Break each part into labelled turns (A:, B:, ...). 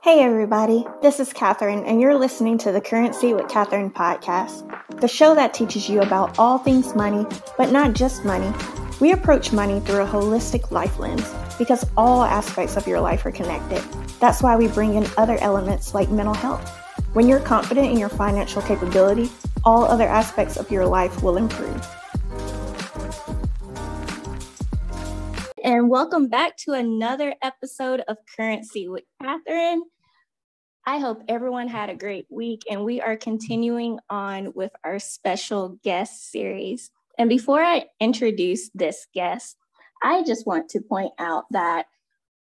A: Hey, everybody, this is Katherine, and you're listening to the Kurrency with Katherine podcast, the show that teaches you about all things money, but not just money. We approach money through a holistic life lens because all aspects of your life are connected. That's why we bring in other elements like mental health. When you're confident in your financial capability, all other aspects of your life will improve. And welcome back to another episode of Kurrency with Katherine. I hope everyone had a great week, and we are continuing on with our special guest series. And before I introduce this guest, I just want to point out that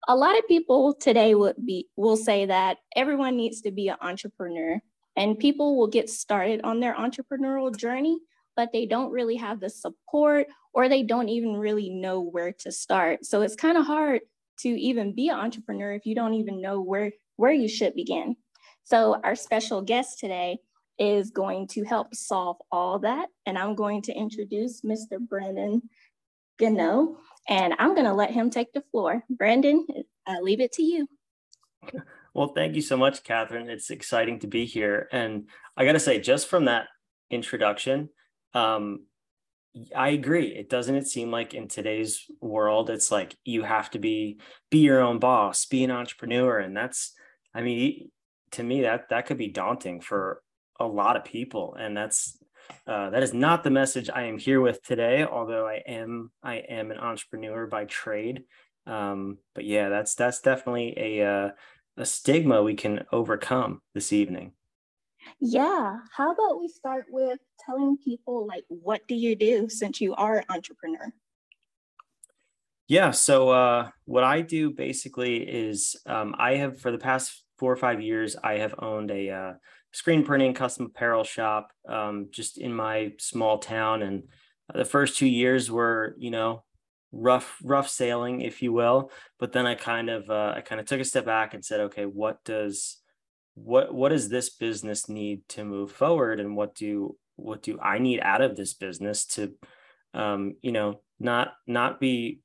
A: a lot of people today would be will say that everyone needs to be an entrepreneur, and people will get started on their entrepreneurial journey, but they don't really have the support or they don't even really know where to start. So it's kind of hard to even be an entrepreneur if you don't even know where, where you should begin. So our special guest today is going to help solve all that. And I'm going to introduce Mr. Brandon Gano, and I'm going to let him take the floor. Brandon, I leave it to you.
B: Well, thank you so much, Katherine. It's exciting to be here. And I got to say, just from that introduction, um, I agree. It doesn't it seem like in today's world, it's like you have to be be your own boss, be an entrepreneur, and that's, I mean, to me that that could be daunting for a lot of people, and that's uh, that is not the message I am here with today. Although I am I am an entrepreneur by trade, um, but yeah, that's that's definitely a uh, a stigma we can overcome this evening.
A: Yeah. How about we start with telling people like what do you do since you are an entrepreneur?
B: Yeah. So uh, what I do basically is um, I have for the past four or five years I have owned a uh, screen printing custom apparel shop um, just in my small town, and the first two years were you know rough rough sailing if you will but then i kind of uh, i kind of took a step back and said okay what does what what does this business need to move forward? And what do what do i need out of this business to um, you know not not be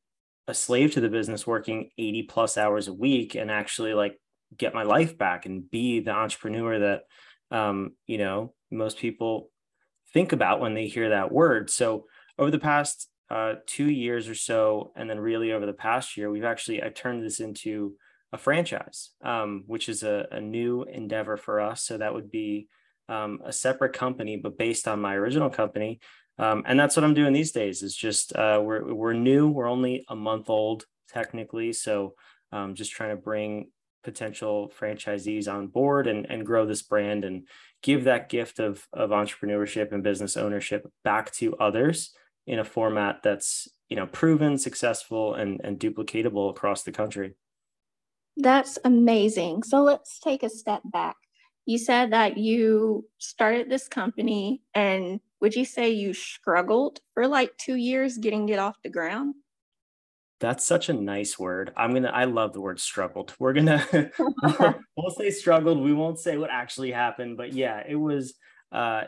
B: a slave to the business working 80 plus hours a week and actually like get my life back and be the entrepreneur that um, you know most people think about when they hear that word. So over the past uh, two years or so and then really over the past year we've actually i turned this into a franchise, um, which is a, a, new endeavor for us. So that would be um, a separate company, but based on my original company. Um, and that's what I'm doing these days. Is just uh, we're we're new. We're only a month old technically, so um, just trying to bring potential franchisees on board and, and grow this brand and give that gift of of entrepreneurship and business ownership back to others in a format that's you know proven successful and and duplicatable across the country
A: that's amazing. So let's take a step back. You said that you started this company, and would you say you struggled for like two years getting it off the ground?
B: That's such a nice word. I'm gonna. I love the word struggled. We're gonna. we'll say struggled. We won't say what actually happened, but yeah, it was. Uh,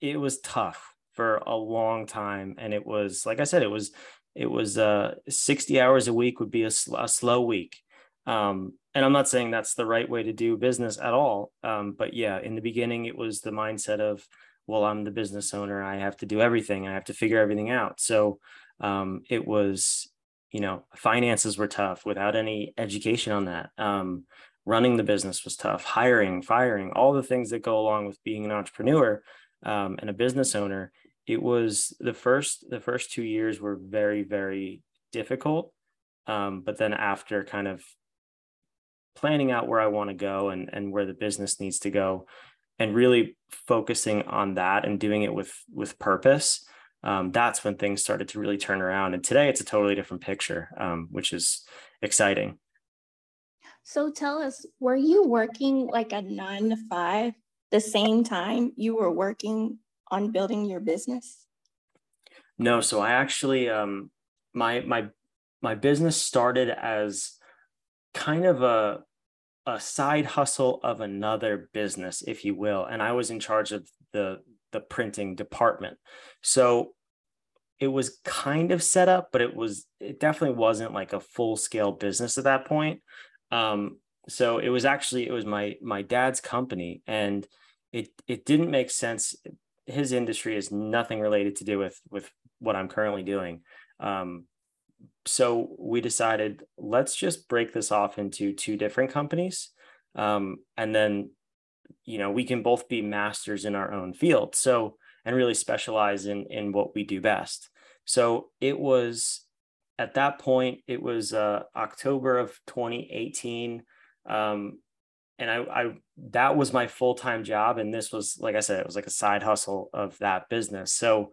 B: it was tough for a long time, and it was like I said, it was. It was uh, 60 hours a week would be a, sl- a slow week um, and I'm not saying that's the right way to do business at all. Um, but yeah, in the beginning, it was the mindset of, well, I'm the business owner. I have to do everything. I have to figure everything out. So um, it was, you know, finances were tough without any education on that. Um, running the business was tough. Hiring, firing, all the things that go along with being an entrepreneur um, and a business owner. It was the first. The first two years were very, very difficult. Um, but then after kind of planning out where I want to go and and where the business needs to go, and really focusing on that and doing it with with purpose. Um, that's when things started to really turn around. And today it's a totally different picture, um, which is exciting.
A: So tell us, were you working like a nine to five the same time you were working on building your business?
B: No, so I actually um my my my business started as kind of a a side hustle of another business, if you will. And I was in charge of the the printing department. So it was kind of set up, but it was it definitely wasn't like a full scale business at that point. Um, so it was actually it was my my dad's company and it it didn't make sense his industry is nothing related to do with with what i'm currently doing um, so we decided let's just break this off into two different companies. Um, and then you know we can both be masters in our own field so and really specialize in in what we do best. So it was at that point it was uh, october of 2018 um, and I, I that was my full-time job and this was like i said it was like a side hustle of that business. So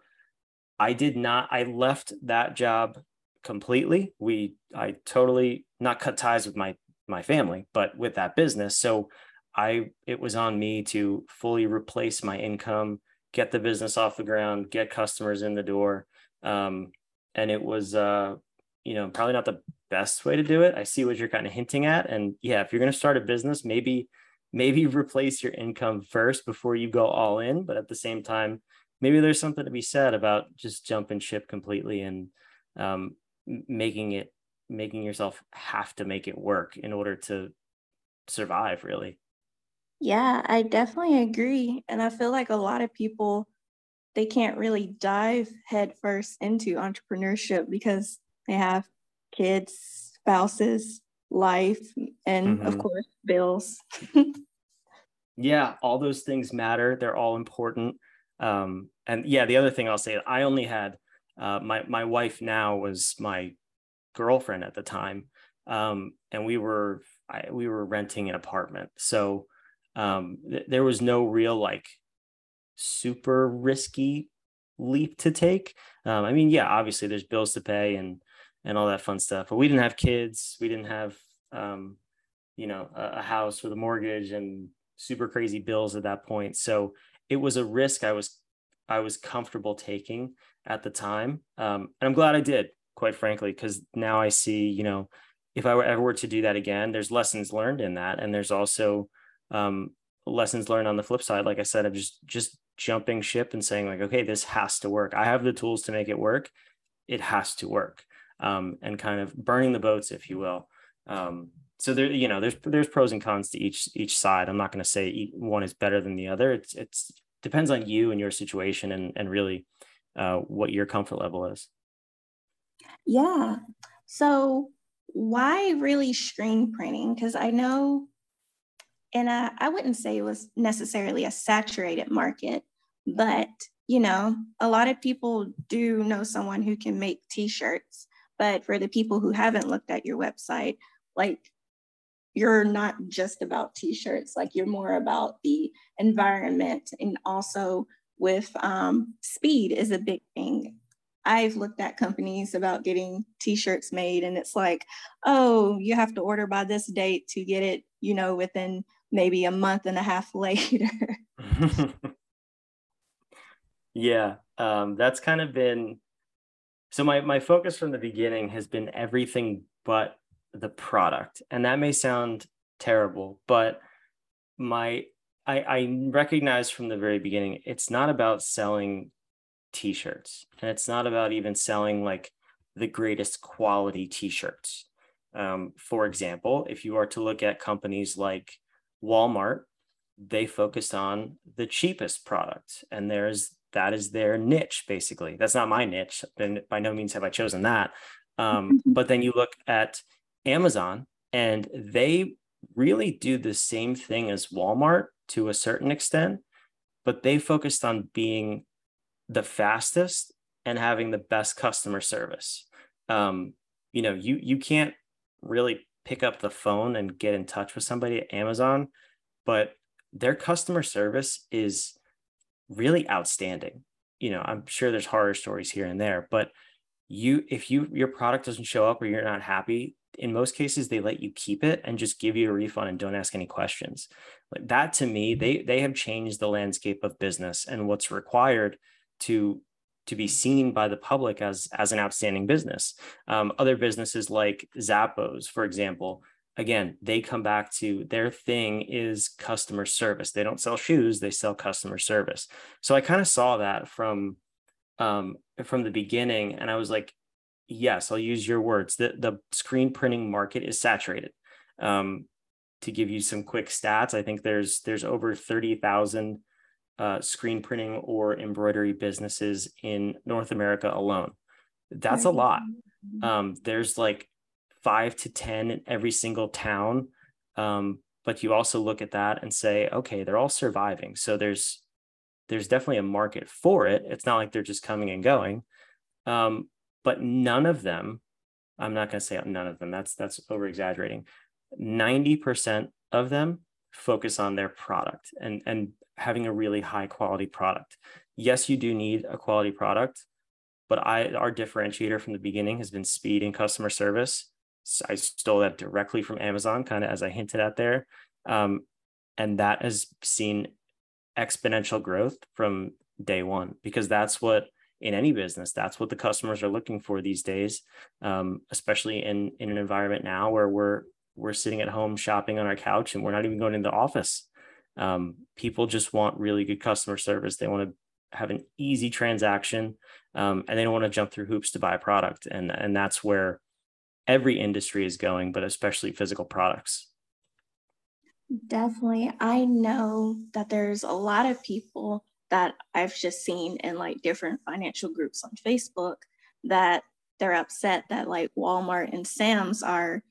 B: i did not i left that job completely. We i totally not cut ties with my my family but with that business. So i it was on me to fully replace my income get the business off the ground get customers in the door. Um, and it was uh, you know probably not the best way to do it. I see what you're kind of hinting at. And yeah if you're going to start a business maybe maybe replace your income first before you go all in. But at the same time maybe there's something to be said about just jumping ship completely. And um, making it making yourself have to make it work in order to survive really
A: yeah i definitely agree and i feel like a lot of people they can't really dive headfirst into entrepreneurship because they have kids, spouses, life, and mm-hmm. of course, bills.
B: yeah, all those things matter. They're all important. Um, and yeah, the other thing I'll say, I only had uh, my my wife now was my girlfriend at the time, um, and we were I, we were renting an apartment, so um, th- there was no real like super risky leap to take. Um, I mean, yeah, obviously there's bills to pay and and all that fun stuff. But we didn't have kids. We didn't have, um, you know, a, a house with a mortgage and super crazy bills at that point. So it was a risk I was I was comfortable taking at the time, um, and I'm glad I did. Quite frankly, because now I see, you know, if I were ever were to do that again, there's lessons learned in that, and there's also um, lessons learned on the flip side. Like I said, of just just jumping ship and saying like, okay, this has to work. I have the tools to make it work. It has to work um, and kind of burning the boats, if you will. Um, so there, you know, there's there's pros and cons to each each side. I'm not going to say one is better than the other. It's it's depends on you and your situation and and really uh, what your comfort level is.
A: Yeah. So why really screen printing? Because I know, and I, I wouldn't say it was necessarily a saturated market, but you know, a lot of people do know someone who can make t-shirts. But for the people who haven't looked at your website, like you're not just about t-shirts, like you're more about the environment and also with um, speed is a big thing. I've looked at companies about getting t-shirts made and it's like, oh, you have to order by this date to get it, you know, within maybe a month and a half later.
B: yeah, um, that's kind of been so my my focus from the beginning has been everything but the product and that may sound terrible but my I, I recognize from the very beginning it's not about selling t-shirts and it's not about even selling like the greatest quality t-shirts. Um, for example if you are to look at companies like walmart they focus on the cheapest product and there's that is their niche basically. That's not my niche and by no means have i chosen that. Um, but then you look at amazon and they really do the same thing as walmart to a certain extent but they focused on being the fastest and having the best customer service um, you know you you can't really pick up the phone and get in touch with somebody at amazon but their customer service is really outstanding. You know, I'm sure there's horror stories here and there, but you if you your product doesn't show up or you're not happy, in most cases they let you keep it and just give you a refund and don't ask any questions. Like that to me, they they have changed the landscape of business and what's required to to be seen by the public as as an outstanding business. Um, other businesses like Zappos, for example, again, they come back to their thing is customer service. They don't sell shoes, they sell customer service. So I kind of saw that from um, from the beginning, and I was like, yes, I'll use your words. The the screen printing market is saturated. Um, to give you some quick stats, I think there's there's over 30,000 uh, screen printing or embroidery businesses in North America alone. That's a lot. Um, there's like five to 10 in every single town. Um, but you also look at that and say, okay, they're all surviving. So there's there's definitely a market for it. It's not like they're just coming and going. Um, but none of them, I'm not going to say none of them. That's that's over exaggerating. 90% of them focus on their product and and having a really high quality product. Yes, you do need a quality product, but I our differentiator from the beginning has been speed and customer service. So I stole that directly from Amazon, kind of as I hinted at there, um, and that has seen exponential growth from day one because that's what in any business. That's what the customers are looking for these days um, especially in in an environment now where we're we're sitting at home shopping on our couch and we're not even going into the office. Um, people just want really good customer service. They want to have an easy transaction um, and they don't want to jump through hoops to buy a product. And and that's where every industry is going but especially physical products.
A: Definitely. I know that there's a lot of people that i've just seen in like different financial groups on facebook that they're upset that like walmart and sam's are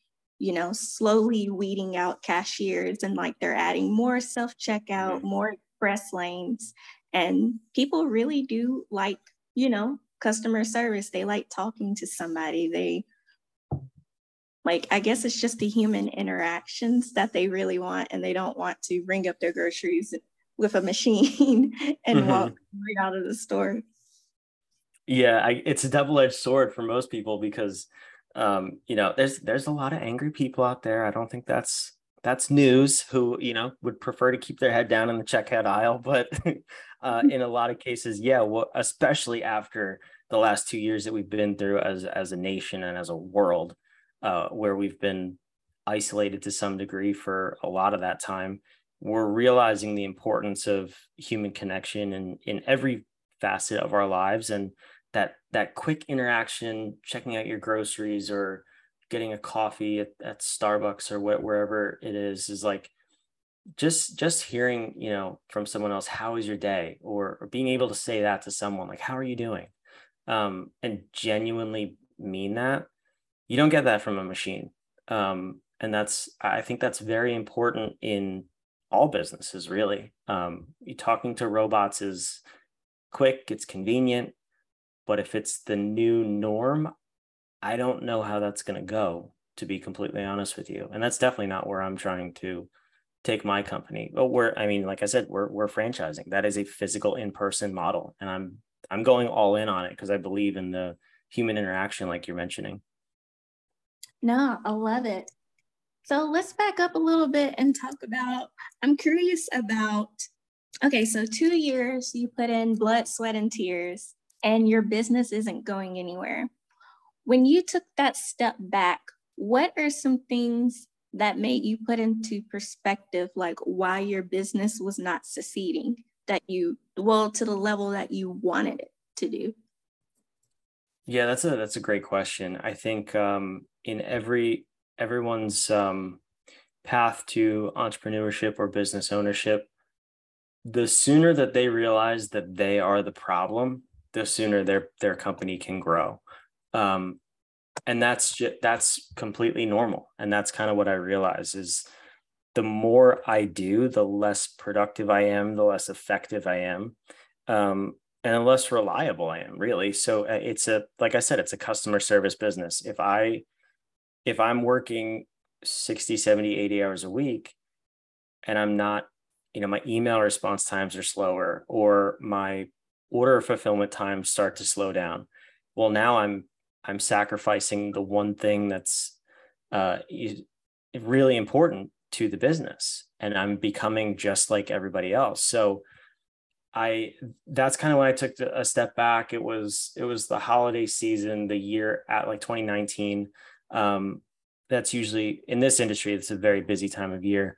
A: you know, slowly weeding out cashiers and like they're adding more self checkout, mm-hmm. more express lanes. And people really do like, you know, customer service. They like talking to somebody. They like, I guess it's just the human interactions that they really want. And they don't want to ring up their groceries with a machine and mm-hmm. walk right out of the store.
B: Yeah, I, it's a double edged sword for most people because um, you know, there's there's a lot of angry people out there. I don't think that's that's news who you know would prefer to keep their head down in the checkout aisle but uh, mm. in a lot of cases yeah well, especially after the last two years that we've been through as as a nation and as a world uh, where we've been isolated to some degree for a lot of that time we're realizing the importance of human connection in in every facet of our lives and that that quick interaction, checking out your groceries or getting a coffee at, at Starbucks or wh- wherever it is, is like just just hearing you know from someone else how is your day? or, or being able to say that to someone like how are you doing? Um, and genuinely mean that you don't get that from a machine. Um, and that's i think that's very important in all businesses really um, talking to robots is quick it's convenient but if it's the new norm, I don't know how that's going to go, to be completely honest with you. And that's definitely not where I'm trying to take my company. But we're, I mean, like I said, we're we're franchising. That is a physical in-person model. And I'm I'm going all in on it because I believe in the human interaction, like you're mentioning.
A: No, I love it. So let's back up a little bit and talk about. I'm curious about. Okay, so two years you put in blood, sweat, and tears and your business isn't going anywhere. When you took that step back, what are some things that made you put into perspective like why your business was not succeeding that you well to the level that you wanted it to do?
B: Yeah, that's a that's a great question. I think um, in every everyone's um, path to entrepreneurship or business ownership, the sooner that they realize that they are the problem, the sooner their their company can grow. Um, and that's just that's completely normal. And that's kind of what i realize is the more i do the less productive i am the less effective i am um, and the less reliable i am really. So uh, it's a like i said it's a customer service business. If i if i'm working 60 70 80 hours a week and i'm not you know my email response times are slower or my order fulfillment times start to slow down. Well, now I'm I'm sacrificing the one thing that's uh, really important to the business, and I'm becoming just like everybody else. So I that's kind of when I took a step back. It was it was the holiday season, the year at like 2019. Um, that's usually in this industry. It's a very busy time of year,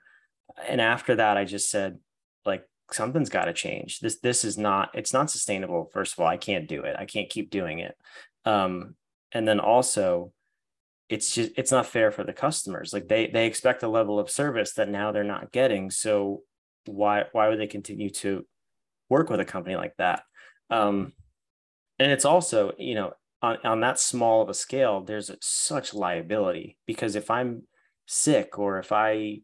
B: and after that, I just said like something's got to change. This this is not it's not sustainable. First of all, I can't do it. I can't keep doing it. Um, and then also, it's just it's not fair for the customers like they they expect a level of service that now they're not getting so why why would they continue to work with a company like that um and it's also you know on, on that small of a scale there's such liability because if i'm sick or if i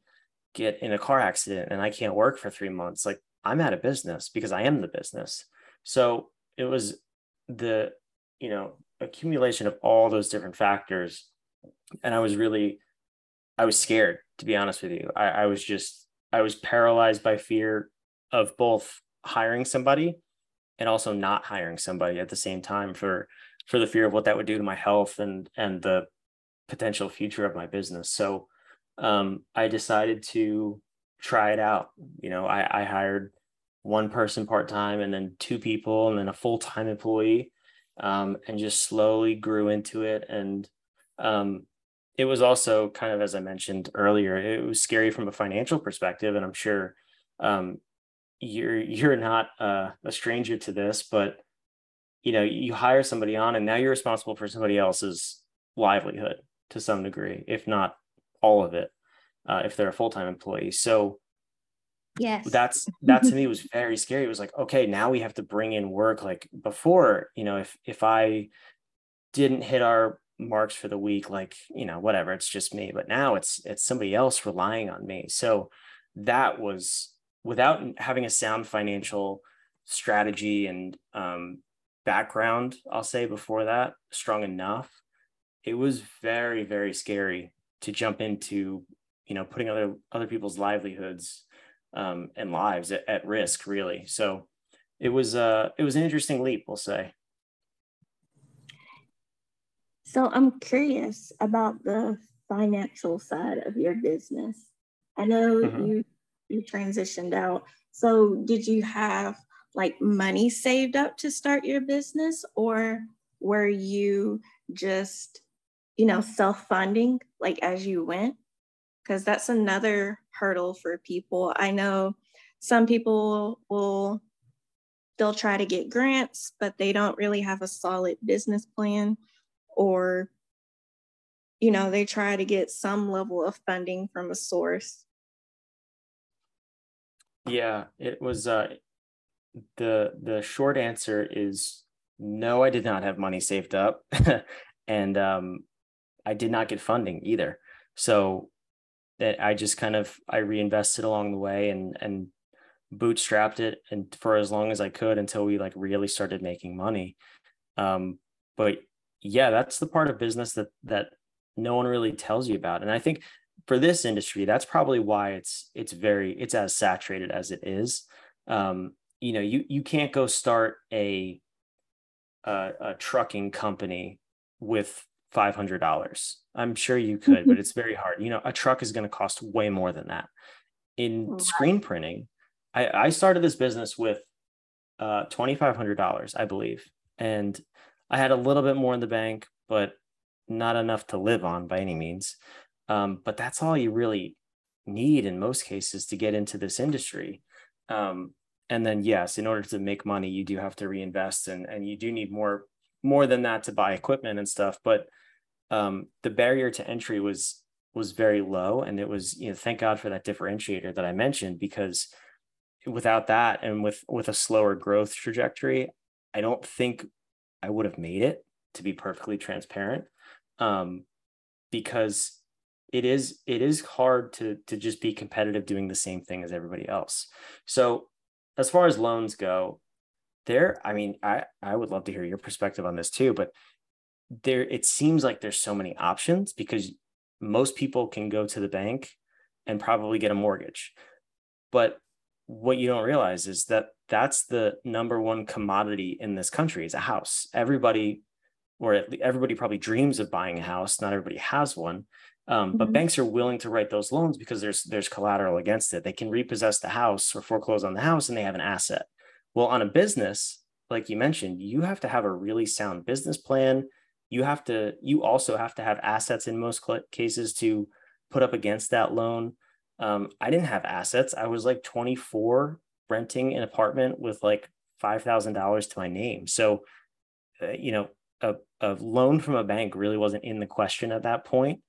B: get in a car accident and i can't work for three months like i'm out of business because i am the business. So it was the you know accumulation of all those different factors. And i was really i was scared to be honest with you. I, I was just i was paralyzed by fear of both hiring somebody and also not hiring somebody at the same time for for the fear of what that would do to my health and and the potential future of my business. So um, i decided to try it out. You know i, I hired one person part-time and then two people and then a full-time employee um, and just slowly grew into it. And um, it was also kind of as i mentioned earlier it was scary from a financial perspective and i'm sure um, you're you're not uh, a stranger to this, but you know you hire somebody on, and now you're responsible for somebody else's livelihood to some degree, if not all of it, uh, if they're a full time employee. So
A: yes,
B: that's that to me was very scary. It was like, okay, now we have to bring in work. Like before, you know, if if I didn't hit our marks for the week, like you know, whatever, it's just me. But now it's it's somebody else relying on me. So that was without having a sound financial strategy and um, background, I'll say before that, strong enough, it was very, very scary to jump into, you know, putting other other people's livelihoods um, and lives at, at risk, really. So it was uh it was an interesting leap, we'll say.
A: So I'm curious about the financial side of your business. I know mm-hmm. you you transitioned out. So did you have like money saved up to start your business or were you just, you know, self-funding like as you went? Because that's another hurdle for people. I know some people will they'll try to get grants, but they don't really have a solid business plan or you know, they try to get some level of funding from a source
B: yeah, it was uh the the short answer is no, I did not have money saved up. and um I did not get funding either. So that I just kind of I reinvested along the way and and bootstrapped it and for as long as I could until we like really started making money. Um, but yeah, that's the part of business that that no one really tells you about. And I think for this industry, that's probably why it's it's very it's as saturated as it is. Um, you know, you you can't go start a a, a trucking company with five hundred dollars. I'm sure you could, but it's very hard. You know, a truck is going to cost way more than that. In screen printing, I, I started this business with uh, twenty five hundred dollars, I believe, and I had a little bit more in the bank, but not enough to live on by any means. Um, but that's all you really need in most cases to get into this industry. Um, and then yes, in order to make money, you do have to reinvest and, and you do need more more than that to buy equipment and stuff. But um, the barrier to entry was was very low. And it was, you know, thank God for that differentiator that I mentioned, because without that and with with a slower growth trajectory, I don't think I would have made it to be perfectly transparent. Um, because it is it is hard to to just be competitive doing the same thing as everybody else so as far as loans go there i mean i i would love to hear your perspective on this too but there it seems like there's so many options because most people can go to the bank and probably get a mortgage. But what you don't realize is that that's the number one commodity in this country is a house. Everybody or everybody probably dreams of buying a house. Not everybody has one um, but mm-hmm. banks are willing to write those loans because there's there's collateral against it. They can repossess the house or foreclose on the house, and they have an asset. Well, on a business, like you mentioned, you have to have a really sound business plan. You have to. You also have to have assets in most cases to put up against that loan. Um, I didn't have assets. I was like 24, renting an apartment with like five thousand dollars to my name. So, uh, you know, a, a loan from a bank really wasn't in the question at that point.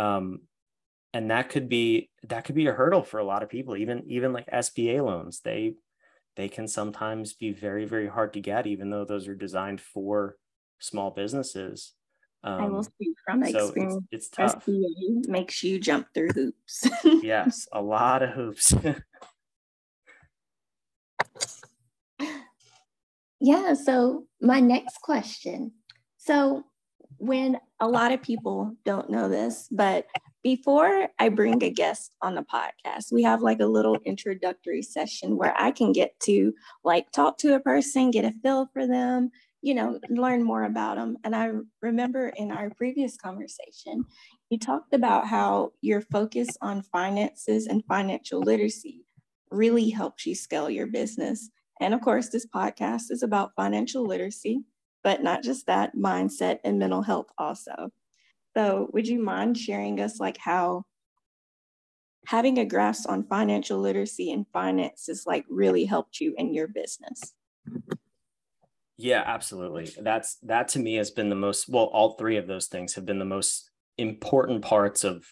B: Um, and that could be that could be a hurdle for a lot of people even even like sba loans. They they can sometimes be very very hard to get even though those are designed for small businesses.
A: Um, i will um, speak from so experience it's, it's tough SBA makes you jump through hoops.
B: Yes a lot of hoops.
A: Yeah so my next question. So when a lot of people don't know this but before I bring a guest on the podcast, we have like a little introductory session where I can get to like talk to a person, get a feel for them, you know, learn more about them. And I remember in our previous conversation, you talked about how your focus on finances and financial literacy really helps you scale your business. And of course, this podcast is about financial literacy, but not just that, mindset and mental health also. So, would you mind sharing us like how having a grasp on financial literacy and finances like really helped you in your business?
B: Yeah, absolutely. That's that to me has been the most well, all three of those things have been the most important parts of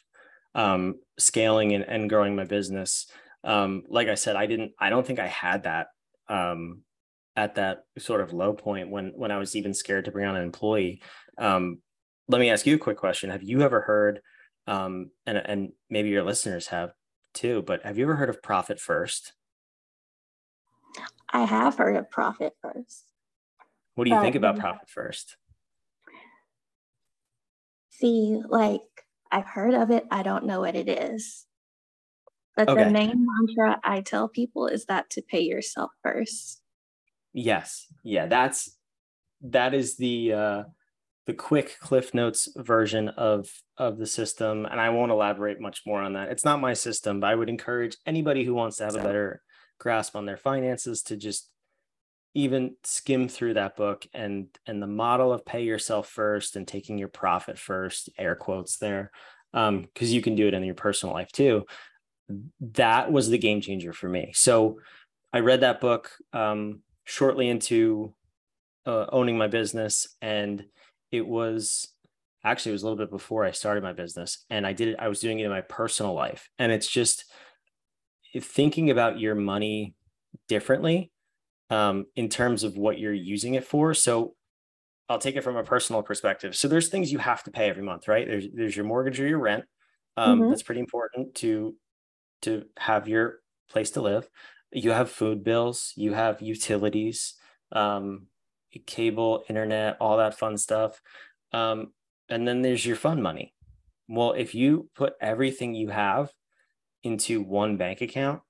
B: um, scaling and, and growing my business. Um, like I said, I didn't, I don't think I had that um, at that sort of low point when when I was even scared to bring on an employee. Um, let me ask you a quick question. Have you ever heard, um, and and maybe your listeners have too, but have you ever heard of profit first?
A: I have heard of profit first.
B: What do you think about profit first?
A: See, like I've heard of it, I don't know what it is. But okay. the main mantra I tell people is that to pay yourself first.
B: Yes. Yeah, that's that is the uh the quick cliff notes version of of the system and i won't elaborate much more on that. It's not my system but i would encourage anybody who wants to have a better grasp on their finances to just even skim through that book and and the model of pay yourself first and taking your profit first air quotes there um because you can do it in your personal life too. That was the game changer for me. So i read that book um shortly into uh, owning my business and it was actually it was a little bit before I started my business and I did it I was doing it in my personal life. And it's just thinking about your money differently um, in terms of what you're using it for so I'll take it from a personal perspective. So there's things you have to pay every month right? There's there's your mortgage or your rent um, mm-hmm. that's pretty important to to have your place to live you have food bills you have utilities um, cable, internet, all that fun stuff. Um, and then there's your fun money. Well, if you put everything you have into one bank account,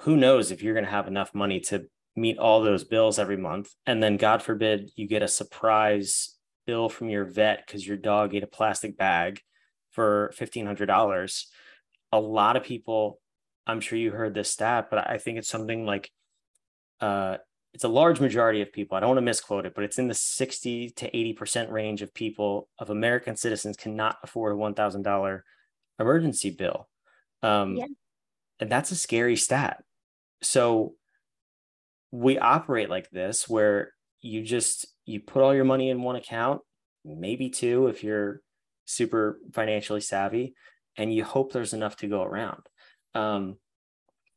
B: who knows if you're going to have enough money to meet all those bills every month. And then, God forbid, you get a surprise bill from your vet because your dog ate a plastic bag for $1,500. A lot of people, I'm sure you heard this stat, but I think it's something like uh, it's a large majority of people. I don't want to misquote it, but it's in the 60 to 80% range of people, of American citizens, cannot afford a $1,000 emergency bill. Um, yeah. And that's a scary stat. So we operate like this where you just you put all your money in one account maybe two if you're super financially savvy and you hope there's enough to go around um,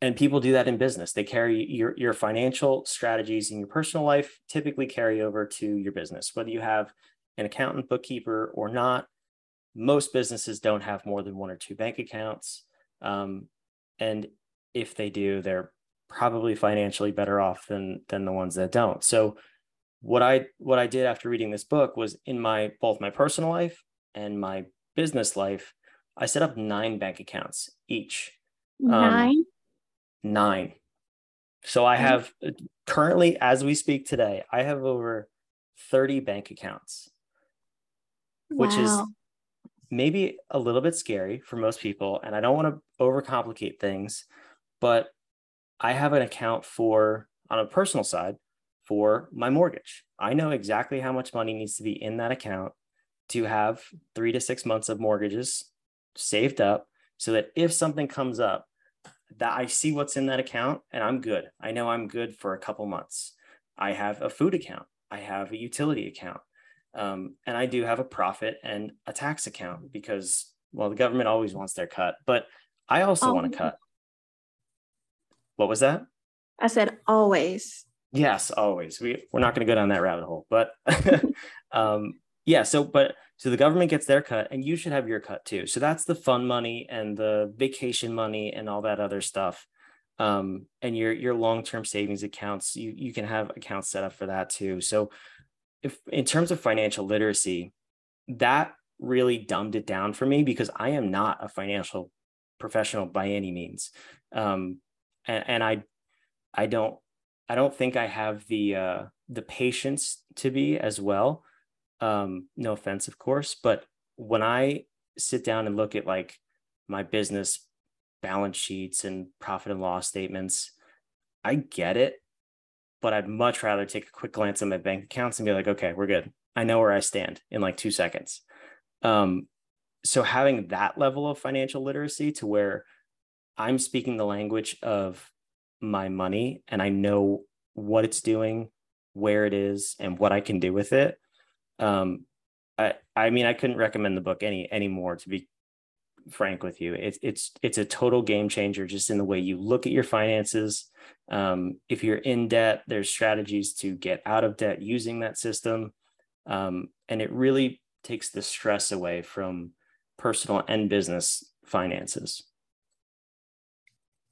B: and people do that in business. They carry your your financial strategies in your personal life typically carry over to your business. Whether you have an accountant bookkeeper or not most businesses don't have more than one or two bank accounts. Um, and if they do they're probably financially better off than than the ones that don't. So what i what i did after reading this book was in my both my personal life and my business life i set up nine bank accounts each
A: nine um,
B: nine. So I have currently, as we speak today, I have over 30 bank accounts, wow. which is maybe a little bit scary for most people. And I don't want to overcomplicate things, but I have an account for, on a personal side, for my mortgage. I know exactly how much money needs to be in that account to have three to six months of mortgages saved up so that if something comes up, that I see what's in that account and I'm good. I know I'm good for a couple months. I have a food account. I have a utility account. Um, and I do have a profit and a tax account because, well, the government always wants their cut, but I also oh. want to cut. What was that?
A: I said always.
B: Yes, always. We we're not going to go down that rabbit hole, but um, yeah. So, but so the government gets their cut, and you should have your cut too. So that's the fun money and the vacation money and all that other stuff. Um, and your your long term savings accounts, you you can have accounts set up for that too. So, if in terms of financial literacy, that really dumbed it down for me because I am not a financial professional by any means. Um, and, and I I don't I don't think I have the uh, the patience to be as well. Um, no offense, of course, but when I sit down and look at like my business balance sheets and profit and loss statements, I get it, but I'd much rather take a quick glance at my bank accounts and be like, okay, we're good. I know where I stand in like two seconds. Um, so having that level of financial literacy to where I'm speaking the language of my money and I know what it's doing, where it is, and what I can do with it. Um, I I mean I couldn't recommend the book any anymore to be frank with you. It's it's it's a total game changer just in the way you look at your finances. Um, if you're in debt, there's strategies to get out of debt using that system, um, and it really takes the stress away from personal and business finances.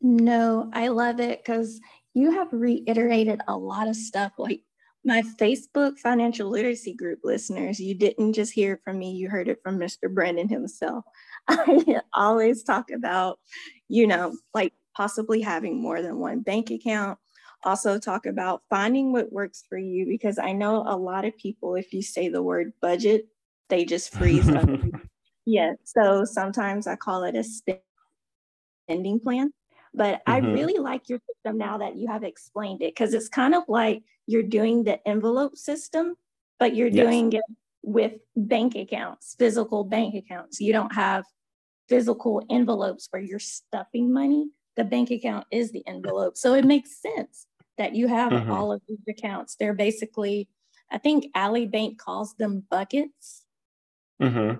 A: No, I love it because you have reiterated a lot of stuff. Like my Facebook financial literacy group listeners, you didn't just hear it from me, you heard it from Mr. Brandon himself. I always talk about, you know, like possibly having more than one bank account. Also, talk about finding what works for you because I know a lot of people, if you say the word budget, they just freeze. Up. yeah. So sometimes I call it a spending plan but mm-hmm. I really like your system now that you have explained it because it's kind of like you're doing the envelope system, but you're yes. doing it with bank accounts, physical bank accounts. You don't have physical envelopes where you're stuffing money. The bank account is the envelope. So it makes sense that you have mm-hmm. all of these accounts. They're basically, I think Ally Bank calls them buckets. Mm-hmm.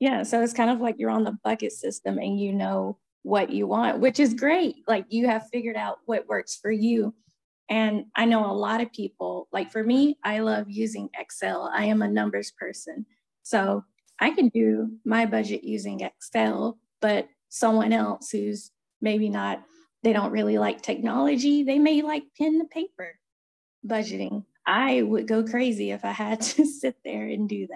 A: Yeah. So it's kind of like you're on the bucket system and you know what you want, which is great. Like you have figured out what works for you. And I know a lot of people, like for me, I love using Excel. I am a numbers person. So I can do my budget using Excel, but someone else who's maybe not, they don't really like technology, they may like pen to paper budgeting. I would go crazy if I had to sit there and do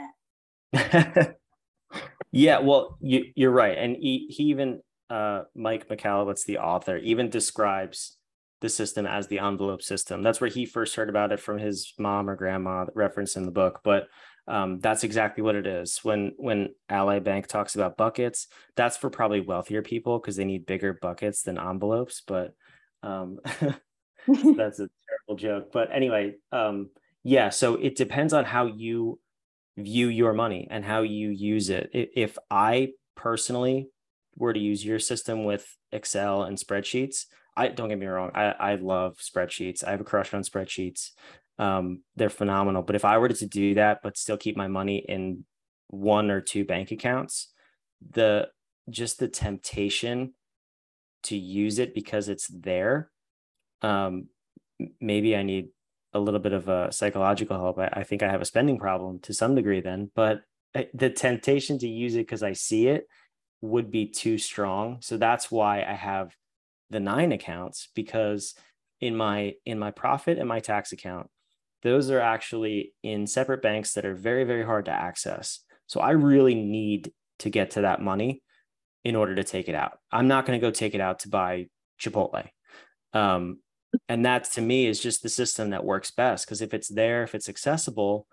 B: that. yeah, well, you, are right. And he, he even uh, Mike Michalowicz, the author, even describes the system as the envelope system. That's where he first heard about it from his mom or grandma, referenced in the book. But um, that's exactly what it is. When when Ally Bank talks about buckets, that's for probably wealthier people because they need bigger buckets than envelopes. But um, that's a terrible joke. But anyway, um, yeah. So it depends on how you view your money and how you use it. If I personally were to use your system with Excel and spreadsheets, I don't get me wrong, I, I love spreadsheets. I have a crush on spreadsheets. Um, they're phenomenal. But if I were to do that, but still keep my money in one or two bank accounts, the just the temptation to use it because it's there. Um, maybe I need a little bit of a psychological help. I, I think I have a spending problem to some degree then, but eh, the temptation to use it because I see it would be too strong. So that's why I have the nine accounts because in my in my profit and my tax account, those are actually in separate banks that are very very hard to access. So I really need to get to that money in order to take it out. I'm not going to go take it out to buy Chipotle. Um, and that to me is just the system that works best because if it's there, if it's accessible,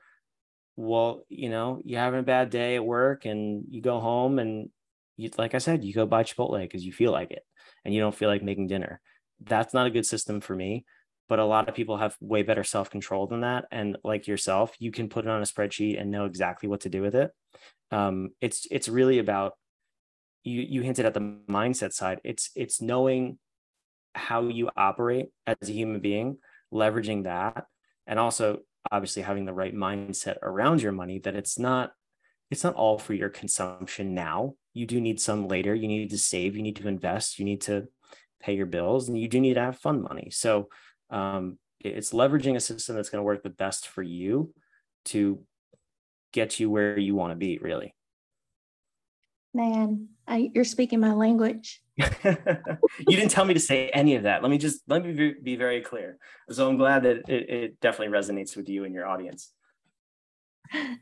B: well, you know, you're having a bad day at work and you go home and you, like I said, you go buy Chipotle because you feel like it and you don't feel like making dinner. That's not a good system for me. But a lot of people have way better self control than that. And like yourself, you can put it on a spreadsheet and know exactly what to do with it. Um, it's it's really about you. You hinted at the mindset side. It's it's knowing how you operate as a human being, leveraging that, and also obviously having the right mindset around your money that it's not it's not all for your consumption now you do need some later. You need to save you need to invest you need to pay your bills and you do need to have fun money. So um, it's leveraging a system that's going to work the best for you to get you where you want to be really.
A: Man I, you're speaking my language.
B: You didn't tell me to say any of that. Let me just let me be very clear. So i'm glad that it, it definitely resonates with you and your audience.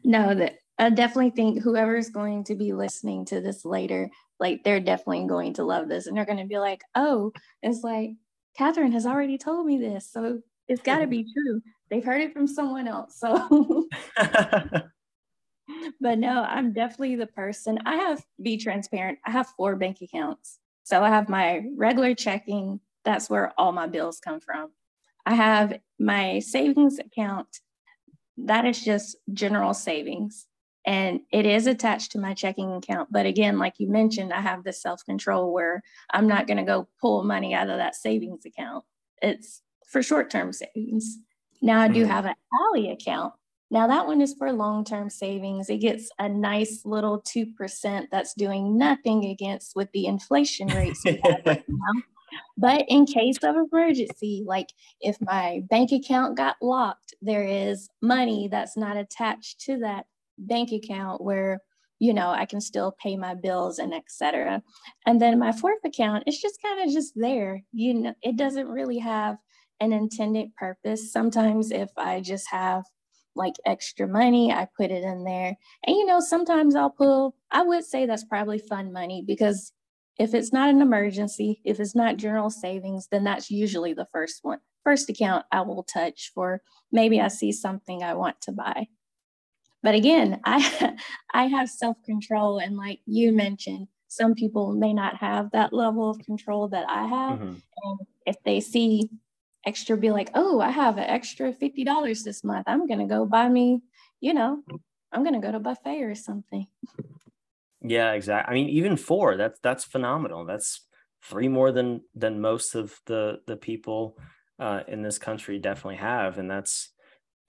A: No that i definitely think whoever's going to be listening to this later like they're definitely going to love this and they're going to be like oh it's like Katherine has already told me this so it's got to be true they've heard it from someone else so but no, I'm definitely the person. I have, be transparent, I have four bank accounts. So I have my regular checking, that's where all my bills come from. I have my savings account, that is just general savings. And it is attached to my checking account. But again, like you mentioned, I have the self control where I'm not going to go pull money out of that savings account. It's for short term savings. Now I do mm-hmm. have an Ally account now, that one is for long term savings. It gets a nice little 2% that's doing nothing against with the inflation rates we have right now. But in case of emergency, like if my bank account got locked, there is money that's not attached to that bank account where you know i can still pay my bills and etc and then my fourth account is just kind of just there you know it doesn't really have an intended purpose sometimes if i just have like extra money. I put it in there. And you know, sometimes I'll pull, I would say that's probably fun money because if it's not an emergency, if it's not general savings, then that's usually the first one first account I will touch for maybe I see something I want to buy. But again, I I have self-control and like you mentioned, some people may not have that level of control that I have. Mm-hmm. And if they see extra be like, oh, I have an extra $50 this month. I'm going to go buy me, you know, I'm going to go to buffet or something.
B: Yeah, exactly. I mean, even four, that's, that's phenomenal. That's three more than, than most of the, the people uh, in this country definitely have. And that's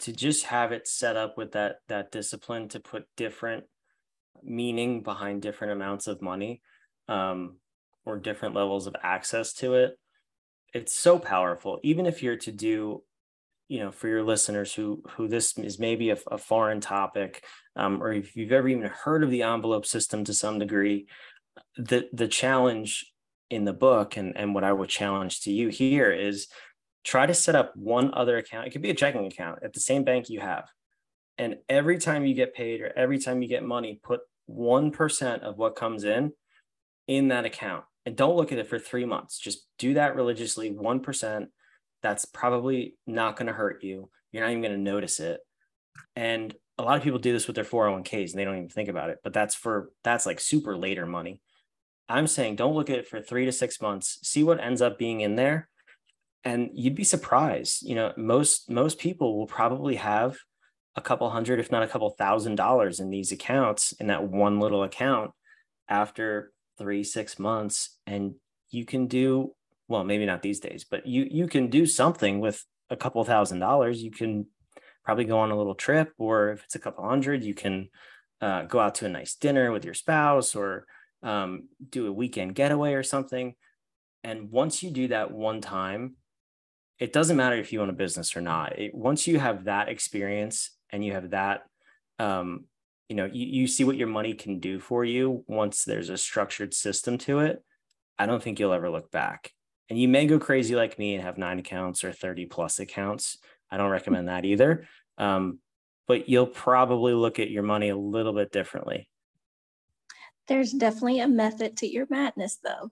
B: to just have it set up with that, that discipline to put different meaning behind different amounts of money um, or different levels of access to it it's so powerful. Even if you're to do you know for your listeners who who this is maybe a, a foreign topic um, or if you've ever even heard of the envelope system to some degree the the challenge in the book and and what i would challenge to you here is try to set up one other account it could be a checking account at the same bank you have and every time you get paid or every time you get money put 1% of what comes in in that account and don't look at it for three months. Just do that religiously, 1%. That's probably not going to hurt you. You're not even going to notice it. And a lot of people do this with their 401ks and they don't even think about it, but that's for, that's like super later money. I'm saying don't look at it for three to six months, see what ends up being in there. And you'd be surprised. You know, most, most people will probably have a couple hundred, if not a couple thousand dollars in these accounts in that one little account after three, six months, and you can do well, maybe not these days, but you you can do something with a couple thousand dollars. You can probably go on a little trip, or if it's a couple hundred, you can uh, go out to a nice dinner with your spouse, or um, do a weekend getaway or something. And once you do that one time, it doesn't matter if you own a business or not. It, once you have that experience and you have that um, you know you, you see what your money can do for you once there's a structured system to it i don't think you'll ever look back. And you may go crazy like me and have nine accounts or 30 plus accounts. I don't recommend that either. Um, but you'll probably look at your money a little bit differently.
A: There's definitely a method to your madness though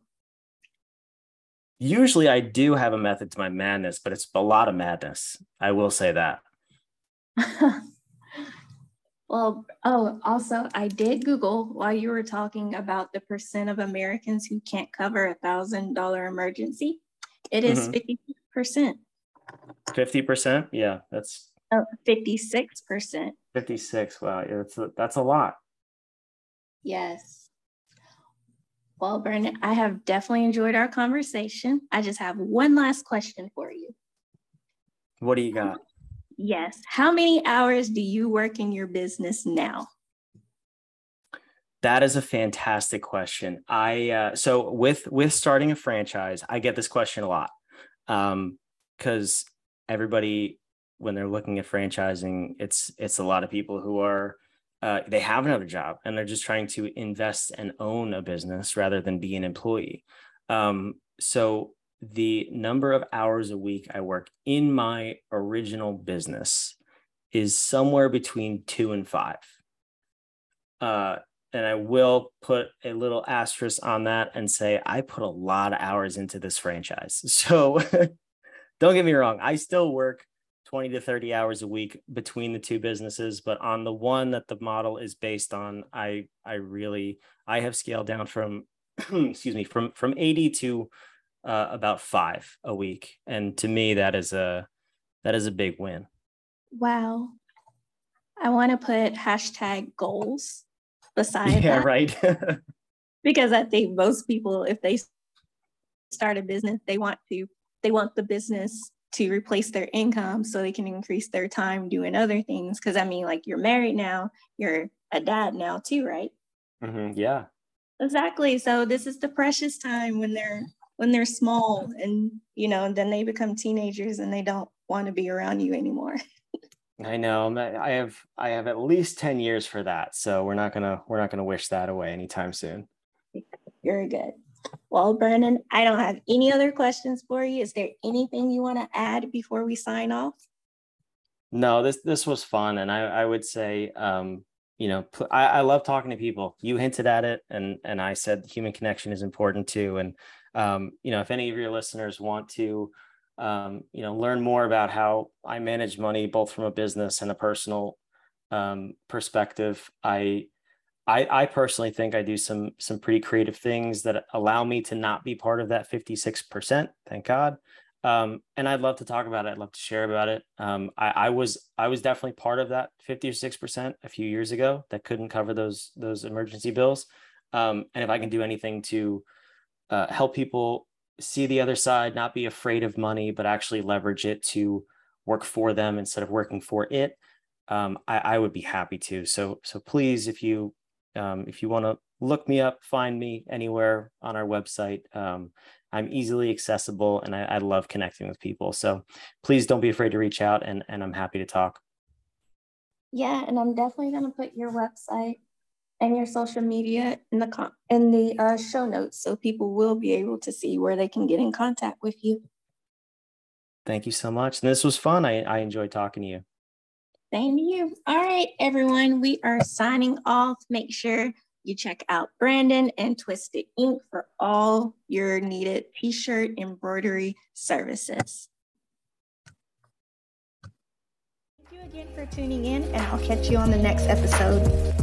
B: usually i do have a method to my madness but it's a lot of madness i will say that
A: Well, oh, also, I did Google while you were talking about the percent of Americans who can't cover a thousand dollar emergency. It is mm-hmm. 50 percent.
B: 50 percent? Yeah, that's
A: oh, 56 percent.
B: 56. Wow, that's a, that's a lot.
A: Yes. Well, Brandon, I have definitely enjoyed our conversation. I just have one last question for you.
B: What do you got?
A: Yes. How many hours do you work in your business now?
B: That is a fantastic question. I uh, so with with starting a franchise, I get this question a lot because um, everybody when they're looking at franchising, it's it's a lot of people who are uh, they have another job and they're just trying to invest and own a business rather than be an employee. Um, so the number of hours a week I work in my original business is somewhere between two and five. Uh, and I will put a little asterisk on that and say I put a lot of hours into this franchise. So don't get me wrong, I still work 20 to 30 hours a week between the two businesses, but on the one that the model is based on, I I really I have scaled down from excuse me from from 80 to uh, about five a week, and to me that is a that is a big win.
A: Wow, I want to put hashtag goals beside
B: yeah,
A: that.
B: right.
A: because I think most people, if they start a business, they want to they want the business to replace their income so they can increase their time doing other things. Because I mean, like you're married now, you're a dad now too, right?
B: Mm-hmm. Yeah.
A: Exactly. So this is the precious time when they're when they're small and you know then they become teenagers and they don't want to be around you anymore
B: i know i have i have at least 10 years for that so we're not gonna we're not gonna wish that away anytime soon
A: very good well brandon i don't have any other questions for you. Is there anything you want to add before we sign off?
B: No this this was fun. And i i would say um you know I, I love talking to people. You hinted at it and and i said human connection is important too. And um, you know, if any of your listeners want to, um, you know, learn more about how I manage money, both from a business and a personal um, perspective, I, I, I personally think I do some some pretty creative things that allow me to not be part of that 56%. Thank God. Um, and I'd love to talk about it. I'd love to share about it. Um, I, I, was I was definitely part of that 50 or 6 percent a few years ago that couldn't cover those those emergency bills. Um, and if I can do anything to uh, help people see the other side, not be afraid of money, but actually leverage it to work for them instead of working for it, um, I, I, would be happy to. So, so please, if you um, if you want to look me up, find me anywhere on our website. Um, I'm easily accessible, and I, I love connecting with people. So, please don't be afraid to reach out, and and I'm happy to talk.
A: Yeah, and I'm definitely going to put your website and your social media in the in the uh, show notes so people will be able to see where they can get in contact with you.
B: Thank you so much. And this was fun. I, I enjoyed talking to you.
A: Same to you. All right, everyone. We are signing off. Make sure you check out Brandon and Twisted Ink for all your needed t-shirt embroidery services. Thank you again for tuning in, and I'll catch you on the next episode.